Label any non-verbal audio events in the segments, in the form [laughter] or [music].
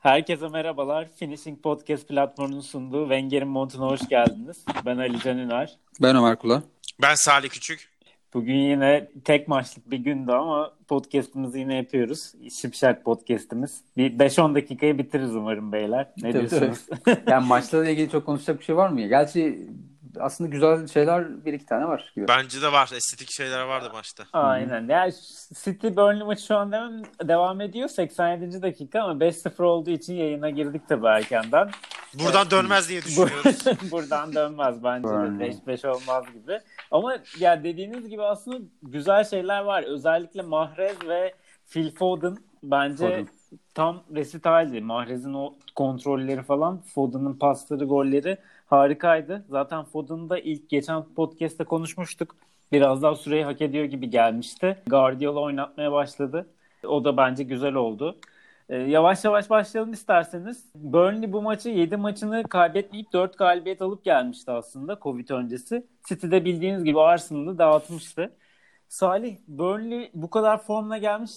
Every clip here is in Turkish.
Herkese merhabalar. Finishing Podcast platformunun sunduğu Wenger'in montuna hoş geldiniz. Ben Ali Can Üner. Ben Ömer Kula. Ben Salih Küçük. Bugün yine tek maçlık bir gündü ama podcast'ımızı yine yapıyoruz. Şipşak podcast'imiz. Bir 5-10 dakikaya bitiririz umarım beyler. Ne Tabii, diyorsunuz? yani maçlarla ilgili çok konuşacak bir şey var mı ya? Gerçi aslında güzel şeyler bir iki tane var gibi. Bence de var. Estetik şeyler vardı maçta. Aynen. Yani City Burnley maçı şu an devam, devam ediyor. 87. dakika ama 5-0 olduğu için yayına girdik tabii erkenden. Buradan dönmez diye düşünüyoruz. [laughs] Buradan dönmez bence de 5-5 olmaz gibi. Ama ya dediğiniz gibi aslında güzel şeyler var. Özellikle Mahrez ve Phil Foden bence Foden. tam resitaldi. Mahrez'in o kontrolleri falan, Foden'ın pasları, golleri harikaydı. Zaten Foden'ı da ilk geçen podcast'te konuşmuştuk. Biraz daha süreyi hak ediyor gibi gelmişti. Guardiola oynatmaya başladı. O da bence güzel oldu. Ee, yavaş yavaş başlayalım isterseniz. Burnley bu maçı 7 maçını kaybetmeyip 4 galibiyet alıp gelmişti aslında Covid öncesi. City'de bildiğiniz gibi Arsenal'ı dağıtmıştı. Salih, Burnley bu kadar formla gelmiş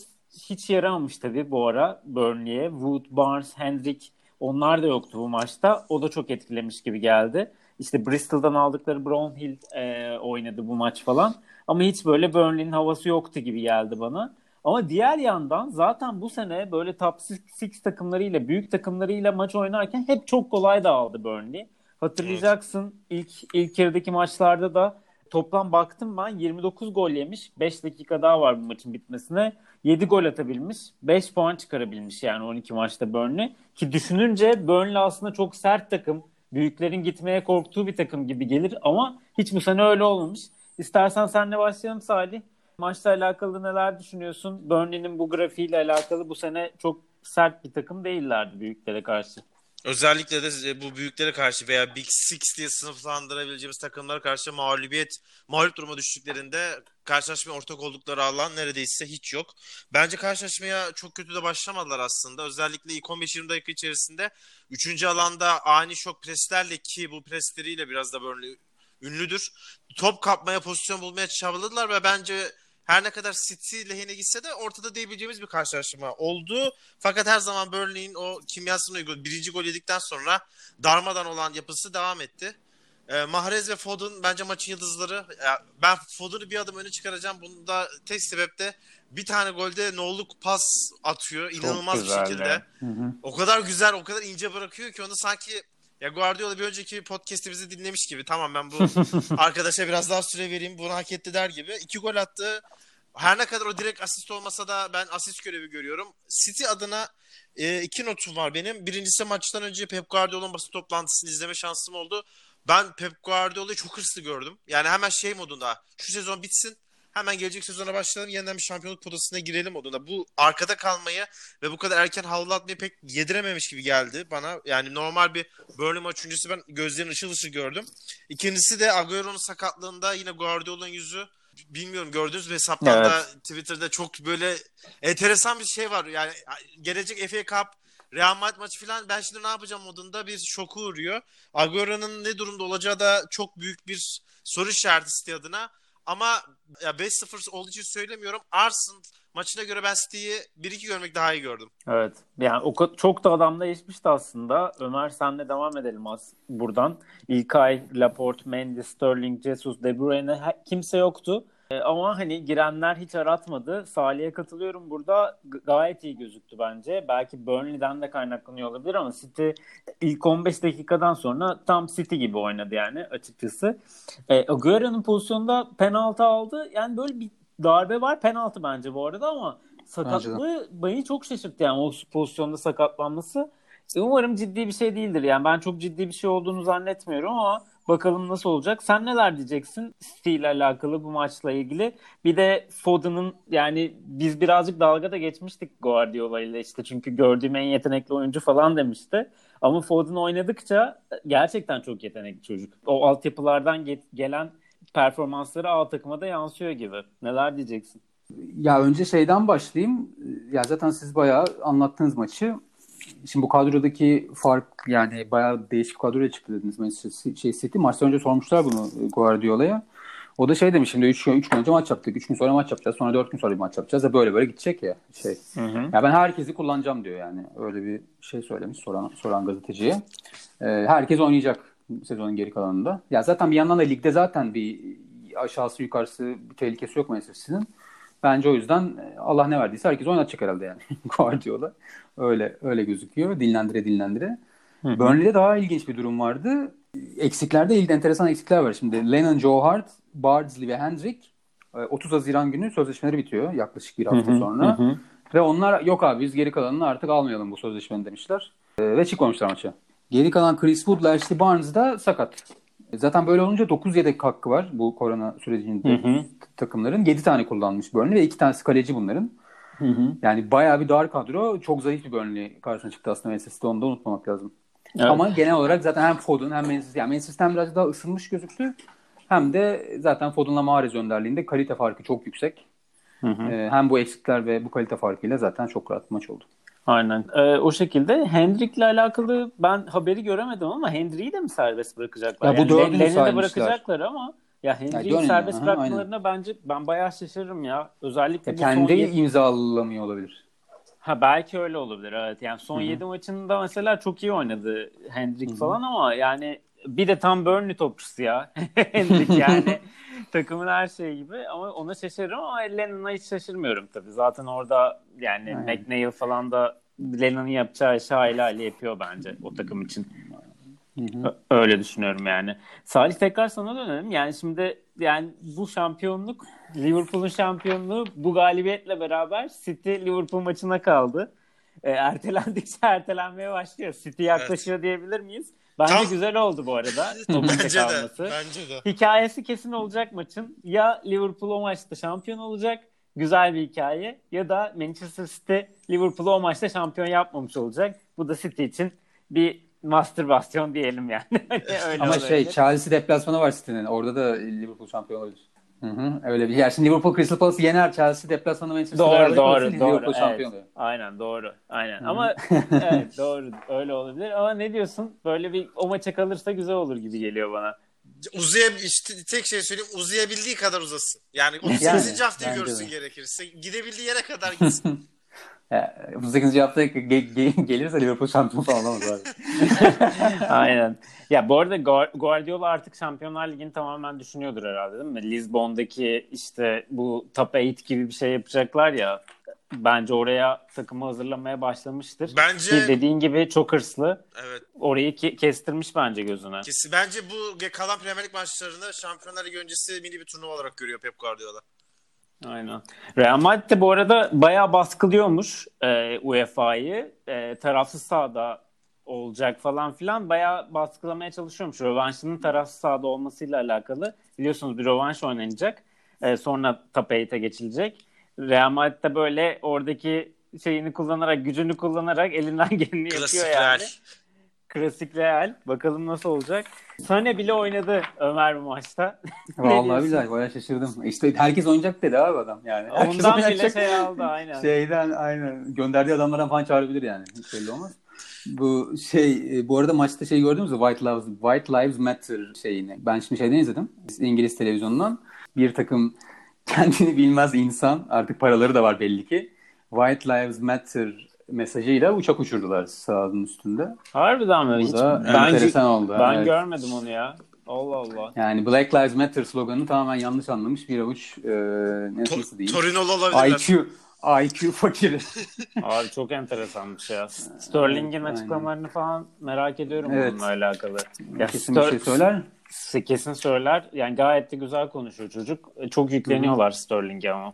hiç yaramamış tabii bu ara Burnley'e. Wood, Barnes, Hendrick onlar da yoktu bu maçta. O da çok etkilemiş gibi geldi. İşte Bristol'dan aldıkları Brownhill e, oynadı bu maç falan. Ama hiç böyle Burnley'nin havası yoktu gibi geldi bana. Ama diğer yandan zaten bu sene böyle top 6 takımlarıyla, büyük takımlarıyla maç oynarken hep çok kolay dağıldı Burnley. Hatırlayacaksın ilk ilk yarıdaki maçlarda da toplam baktım ben 29 gol yemiş. 5 dakika daha var bu maçın bitmesine. 7 gol atabilmiş. 5 puan çıkarabilmiş yani 12 maçta Burnley. Ki düşününce Burnley aslında çok sert takım. Büyüklerin gitmeye korktuğu bir takım gibi gelir ama hiç bu sene öyle olmamış. İstersen senle başlayalım Salih. Maçla alakalı neler düşünüyorsun? Burnley'nin bu grafiğiyle alakalı bu sene çok sert bir takım değillerdi büyüklere karşı. Özellikle de bu büyüklere karşı veya Big Six diye sınıflandırabileceğimiz takımlara karşı mağlubiyet, mağlup duruma düştüklerinde karşılaşmaya ortak oldukları alan neredeyse hiç yok. Bence karşılaşmaya çok kötü de başlamadılar aslında. Özellikle ilk 15-20 dakika içerisinde 3. alanda ani şok preslerle ki bu presleriyle biraz da Burnley ünlüdür. Top kapmaya, pozisyon bulmaya çabaladılar ve bence her ne kadar City lehine gitse de ortada diyebileceğimiz bir karşılaşma oldu. Fakat her zaman Burnley'in o kimyasını uyguladı. Birinci gol yedikten sonra darmadan olan yapısı devam etti. E, Mahrez ve Foden bence maçın yıldızları. Ya, ben Foden'ı bir adım öne çıkaracağım. Bunu da tek sebep de bir tane golde nolluk pas atıyor. İnanılmaz bir şekilde. Hı hı. O kadar güzel, o kadar ince bırakıyor ki onu sanki ya Guardiola bir önceki podcast'imizi dinlemiş gibi. Tamam ben bu [laughs] arkadaşa biraz daha süre vereyim. Bunu hak etti der gibi. İki gol attı. Her ne kadar o direkt asist olmasa da ben asist görevi görüyorum. City adına e, iki notum var benim. Birincisi maçtan önce Pep Guardiola'nın basın toplantısını izleme şansım oldu. Ben Pep Guardiola'yı çok hırslı gördüm. Yani hemen şey modunda şu sezon bitsin. Hemen gelecek sezona başlayalım. Yeniden bir şampiyonluk potasına girelim modunda. Bu arkada kalmayı ve bu kadar erken havlu atmayı pek yedirememiş gibi geldi bana. Yani normal bir Burnley maç öncesi ben gözlerini ışıl ışıl gördüm. İkincisi de Agüero'nun sakatlığında yine Guardiola'nın yüzü bilmiyorum gördünüz mü hesaptan da Twitter'da çok böyle enteresan bir şey var. Yani gelecek FA Cup Real Madrid maçı falan ben şimdi ne yapacağım modunda bir şoku uğruyor. Agüero'nun ne durumda olacağı da çok büyük bir soru işareti adına. Ama ya 5-0 olduğu için söylemiyorum. Arsenal maçına göre ben City'yi 1-2 görmek daha iyi gördüm. Evet. Yani o çok da adam değişmişti aslında. Ömer senle devam edelim az buradan. İlkay, Laporte, Mendy, Sterling, Jesus, De Bruyne kimse yoktu. E, ama hani girenler hiç aratmadı. Salih'e katılıyorum burada. Gayet iyi gözüktü bence. Belki Burnley'den de kaynaklanıyor olabilir ama City ilk 15 dakikadan sonra tam City gibi oynadı yani açıkçası. E, Agüero'nun pozisyonda penaltı aldı. Yani böyle bir darbe var. Penaltı bence bu arada ama sakatlığı beni çok şaşırttı yani o pozisyonda sakatlanması. E, Umarım ciddi bir şey değildir. Yani ben çok ciddi bir şey olduğunu zannetmiyorum ama bakalım nasıl olacak. Sen neler diyeceksin City ile alakalı bu maçla ilgili? Bir de Foden'ın yani biz birazcık dalga da geçmiştik Guardiola ile işte çünkü gördüğüm en yetenekli oyuncu falan demişti. Ama Foden oynadıkça gerçekten çok yetenekli çocuk. O altyapılardan ge- gelen performansları A takıma da yansıyor gibi. Neler diyeceksin? Ya önce şeyden başlayayım. Ya zaten siz bayağı anlattınız maçı. Şimdi bu kadrodaki fark yani bayağı değişik kadroya çıktı dediniz Manchester şey City. Maçtan önce sormuşlar bunu Guardiola'ya. O da şey demiş şimdi 3 gün, üç gün önce maç yaptık. 3 gün sonra maç yapacağız. Sonra 4 gün sonra bir maç yapacağız. Ya böyle böyle gidecek ya şey. Hı hı. Ya ben herkesi kullanacağım diyor yani. Öyle bir şey söylemiş soran, soran gazeteciye. Ee, herkes oynayacak sezonun geri kalanında. Ya zaten bir yandan da ligde zaten bir aşağısı yukarısı bir tehlikesi yok Manchester City'nin. Bence o yüzden e, Allah ne verdiyse herkes oynatacak herhalde yani. [laughs] Guardiola. Öyle öyle gözüküyor. Dinlendire dinlendire. Hı hı. Burnley'de daha ilginç bir durum vardı. Eksiklerde ilk enteresan eksikler var. Şimdi Lennon, Joe Hart, Bardsley ve Hendrick e, 30 Haziran günü sözleşmeleri bitiyor yaklaşık bir hafta sonra. Ve onlar yok abi biz geri kalanını artık almayalım bu sözleşmeni demişler. E, ve çıkmamışlar maça. Geri kalan Chris Wood'la Ashley Barnes da sakat. Zaten böyle olunca 9 yedek hakkı var bu korona sürecinde Hı hı. takımların. 7 tane kullanmış Burnley ve 2 tanesi kaleci bunların. Hı hı. Yani bayağı bir dar kadro. Çok zayıf bir Burnley karşısına çıktı aslında Manchester City. Onu da unutmamak lazım. Evet. Ama genel olarak zaten hem Foden hem Manchester, yani Manchester City'den biraz daha ısınmış gözüktü. Hem de zaten Foden'la Mahrez önderliğinde kalite farkı çok yüksek. Hı hı. Ee, hem bu eksikler ve bu kalite farkıyla zaten çok rahat maç oldu. Aynen. Ee, o şekilde Hendrick'le alakalı ben haberi göremedim ama Hendrick'i de mi serbest bırakacaklar? Ya bu yani dördünü Lennon de bırakacaklar ama ya Dönün serbest aha, bırakmalarına bence ben bayağı şaşırırım ya. Özellikle Ya bu son kendi yedi- imzalamıyor olabilir. Ha belki öyle olabilir evet. Yani son Hı hı. 7 maçında mesela çok iyi oynadı hı. falan ama yani bir de tam Burnley topçusu ya. [laughs] Hendrick yani [laughs] takımın her şeyi gibi ama ona şaşırırım ama Lennon'a hiç şaşırmıyorum tabii. Zaten orada yani Aynen. McNeil falan da Lennon'ın yapacağı işi hayli yapıyor bence o takım için. Hı hı. Ö- Öyle düşünüyorum yani. Salih tekrar sana dönelim. Yani şimdi yani bu şampiyonluk Liverpool'un şampiyonluğu bu galibiyetle beraber City Liverpool maçına kaldı. E, ertelendikçe [laughs] ertelenmeye başlıyor. City yaklaşıyor diyebilir miyiz? Bence Tam- güzel oldu bu arada. [laughs] Bence de. kalması. Bence de. Hikayesi kesin olacak maçın. Ya Liverpool o maçta şampiyon olacak. Güzel bir hikaye. Ya da Manchester City Liverpool'u o maçta şampiyon yapmamış olacak. Bu da City için bir mastürbasyon diyelim yani. [laughs] Öyle Ama şey olabilir. Chelsea deplasmanı var City'nin. Orada da Liverpool şampiyon olabilir. Hı hı, öyle bir yer. Şimdi Liverpool Crystal Palace yener Chelsea deplasmanı Manchester Doğru United'ı doğru doğru. Liverpool Evet. şampiyon oluyor. Aynen doğru. Aynen. Hı. Ama evet [laughs] doğru öyle olabilir. Ama ne diyorsun? Böyle bir o maça kalırsa güzel olur gibi geliyor bana. Uzaya işte tek şey söyleyeyim uzayabildiği kadar uzasın. Yani [laughs] 38. Yani, haftayı görsün de. gerekirse. Gidebildiği yere kadar gitsin. [laughs] Ya, 38. hafta ge- ge- gelirse Liverpool şampiyon falan olamaz abi. [laughs] Aynen. Ya bu arada Guar- Guardiola artık Şampiyonlar Ligi'ni tamamen düşünüyordur herhalde değil mi? Lisbon'daki işte bu top 8 gibi bir şey yapacaklar ya. Bence oraya takımı hazırlamaya başlamıştır. Bence Ki dediğin gibi çok hırslı. evet. Orayı ke- kestirmiş bence gözüne. Kesin. Bence bu kalan Premier Lig maçlarını Şampiyonlar Ligi öncesi mini bir turnuva olarak görüyor Pep Guardiola. Aynen. Real Madrid de bu arada bayağı baskılıyormuş e, UEFA'yı. E, tarafsız sahada olacak falan filan. Bayağı baskılamaya çalışıyormuş. Rövanşının tarafsız sahada olmasıyla alakalı. Biliyorsunuz bir rövanş oynanacak. E, sonra 8'e geçilecek. Real Madrid de böyle oradaki şeyini kullanarak, gücünü kullanarak elinden [laughs] geleni Klasik yapıyor yani. Real. Klasik Real. Bakalım nasıl olacak. Sane bile oynadı Ömer bu maçta. [laughs] Vallahi billahi bayağı şaşırdım. İşte herkes oynayacak dedi abi adam yani. Herkes Ondan bile şey aldı aynen. Şeyden aynen gönderdiği adamlardan falan çağırabilir yani. Hiç belli olmaz. Bu şey e, bu arada maçta şey gördünüz mü? White Lives, White Lives Matter şeyini. Ben şimdi şeyden izledim. İngiliz televizyonundan. Bir takım [laughs] kendini bilmez insan artık paraları da var belli ki. White Lives Matter mesajıyla uçak uçurdular sahanın üstünde. Harbiden mi? Hiç, da ben, enteresan oldu. ben Evet. görmedim onu ya. Allah Allah. Yani Black Lives Matter sloganını tamamen yanlış anlamış bir avuç e, To- nasıl diyeyim? Torinolu olabilirler. IQ IQ fakiri. [laughs] Abi çok enteresanmış ya. Sterling'in açıklamalarını falan merak ediyorum Evet. bununla alakalı. Ya Kesin bir Ster- şey söyler. Kesin söyler. Yani gayet de güzel konuşuyor çocuk. E, Çok yükleniyorlar Sterling'e ama.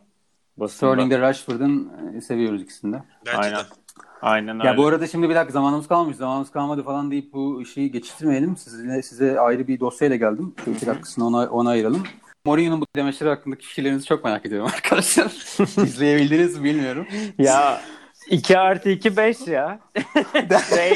Basında. Sterling'de Rashford'un e, seviyoruz ikisini de. Bence Aynen. de. Aynen öyle. Ya bu arada şimdi bir dakika zamanımız kalmış. Zamanımız kalmadı falan deyip bu şeyi geçiştirmeyelim. Size, size ayrı bir dosyayla geldim. Şu iki dakikasını ona, ona ayıralım. Mourinho'nun bu demeçleri hakkındaki fikirlerinizi çok merak ediyorum [laughs] arkadaşlar. [laughs] İzleyebildiniz mi bilmiyorum. Ya 2 artı 2 5 ya. [laughs] Ray,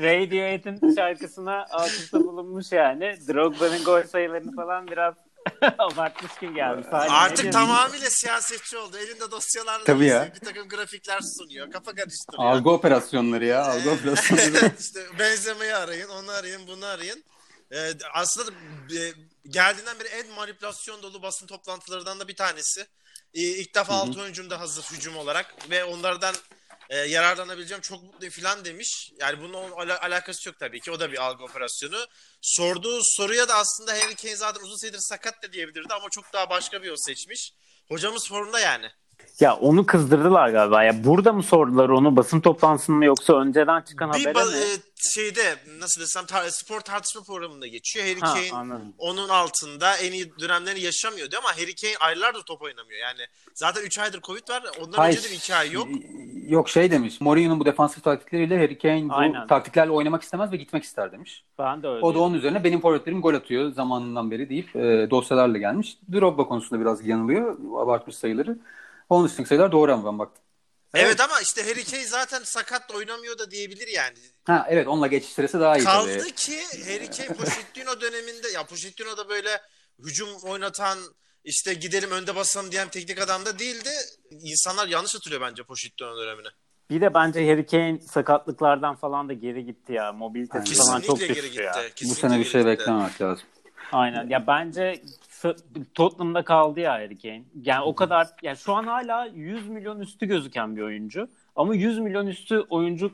Radiohead'in şarkısına atıfta bulunmuş yani. Drogba'nın gol sayılarını falan biraz [laughs] abartmış geldi. Sadece Artık tamamıyla siyasetçi oldu. Elinde dosyalarla Tabii ya. bir takım grafikler sunuyor. Kafa karıştırıyor. Algı operasyonları ya. Algı operasyonları. [laughs] işte benzemeyi arayın, onu arayın, bunu arayın. e, aslında e, geldiğinden beri en manipülasyon dolu basın toplantılarından da bir tanesi. E, ilk defa 6 oyuncum da hazır hücum olarak ve onlardan e, yararlanabileceğim çok mutluyum falan demiş. Yani bunun ala- alakası yok tabii ki. O da bir algı operasyonu. Sorduğu soruya da aslında Harry Kane zaten uzun süredir sakat da diyebilirdi ama çok daha başka bir yol seçmiş. Hocamız formda yani. Ya onu kızdırdılar galiba. Ya burada mı sordular onu basın toplantısında mı yoksa önceden çıkan Bir habere mi? e, şeyde nasıl desem tar- spor tartışma programında geçiyor. Harry Ha, Kane anladım. onun altında en iyi dönemlerini yaşamıyor diyor ama Harry Kane aylardır top oynamıyor. Yani zaten 3 aydır Covid var. Ondan Hayır. önce de 2 ay yok. Yok şey demiş. Mourinho'nun bu defansif taktikleriyle Harry Kane bu Aynen. taktiklerle oynamak istemez ve gitmek ister demiş. Ben de öyle. O da onun üzerine benim forvetlerim gol atıyor zamanından beri deyip e, dosyalarla gelmiş. Drogba konusunda biraz yanılıyor. Abartmış sayıları. Onun dışındaki sayılar doğru ama ben baktım. Evet. ama işte Harry Kane zaten sakat da oynamıyor da diyebilir yani. Ha evet onunla geçiştiresi daha iyi Kaldı tabii. ki Harry Kane Pochettino döneminde ya Pochettino da böyle hücum oynatan işte gidelim önde basalım diyen teknik adam da değildi. İnsanlar yanlış hatırlıyor bence Pochettino dönemini. Bir de bence Harry Kane sakatlıklardan falan da geri gitti ya. Mobilitesi Aynen. falan çok Kesinlikle düştü gitti. ya. Bu Kesinlikle sene bir şey gitti. beklememek lazım. Aynen. Ya bence Tottenham'da kaldı ya Harry Kane. Yani o kadar yani şu an hala 100 milyon üstü gözüken bir oyuncu. Ama 100 milyon üstü oyuncu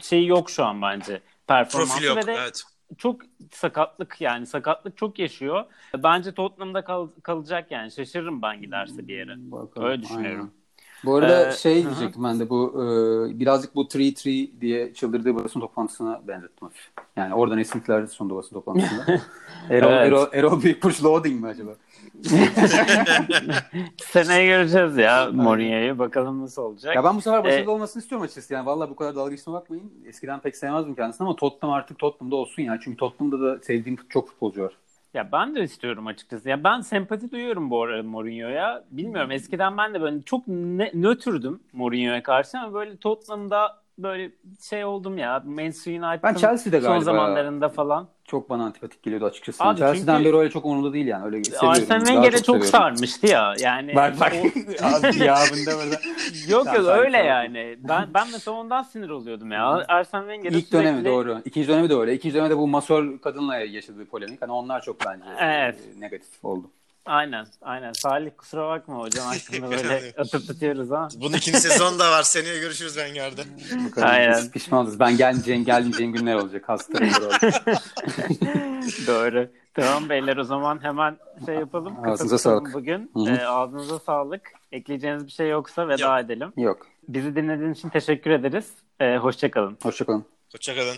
şeyi yok şu an bence. Performansı Profil yok. ve de Evet. çok sakatlık yani sakatlık çok yaşıyor. Bence Tottenham'da kal- kalacak yani. Şaşırırım ben giderse bir yere. Bakalım, Öyle düşünüyorum. aynen. Bu arada Ee, şey hı diyecektim ben de bu e, birazcık bu 3-3 diye çıldırdığı basın toplantısına benzettim. Yani oradan esintiler sonunda basın toplantısında. [laughs] Erol, Evet. Erol, Erol Büyük Push Loading mi acaba? [laughs] Seneye göreceğiz ya Mourinho'yu. Bakalım nasıl olacak. Ya ben bu sefer başarılı Ee, olmasını istiyorum açıkçası. Yani vallahi bu kadar dalga geçtiğine bakmayın. Eskiden pek sevmezdim kendisini ama Tottenham artık Tottenham'da olsun yani. Çünkü Tottenham'da da sevdiğim çok futbolcu var. Ya ben de istiyorum açıkçası. Ya ben sempati duyuyorum bu arada Mourinho'ya. Bilmiyorum eskiden ben de böyle çok ne, nötrdüm Mourinho'ya karşı ama böyle Tottenham'da böyle şey oldum ya Manchester United'ın Ben Chelsea'de son galiba zamanlarında falan. çok bana antipatik geliyordu açıkçası. Abi Chelsea'den çünkü- beri öyle çok umurumda değil yani. Öyle seviyorum. Arsene Wenger'e çok, seviyorum. sarmıştı ya. Yani Bak bak. o- [laughs] Abi ya bunda burada. [laughs] yok yok öyle yani. Ben ben mesela ondan sinir oluyordum ya. Arsene Wenger'e İlk sürekli... dönemi doğru. İkinci dönemi de öyle. İkinci dönemde bu masör kadınla yaşadığı polemik. Hani onlar çok bence Evet. e, negatif oldu. Aynen aynen. Salih kusura bakma hocam hakkında böyle atıp tutuyoruz ama. Bunun ikinci sezon da var. Seneye görüşürüz Wenger'de. Bakalım Aynen. Pişmanız. Ben gelmeyeceğim, gelmeyeceğim günler olacak. Hastayım. [laughs] Doğru. Tamam beyler o zaman hemen şey yapalım. Ağzınıza sağlık. Bugün Hı hı. Ee, ağzınıza sağlık. Ekleyeceğiniz bir şey yoksa veda Yok. edelim. Yok. Bizi dinlediğiniz için teşekkür ederiz. Ee, hoşçakalın. Hoşçakalın. Hoşçakalın.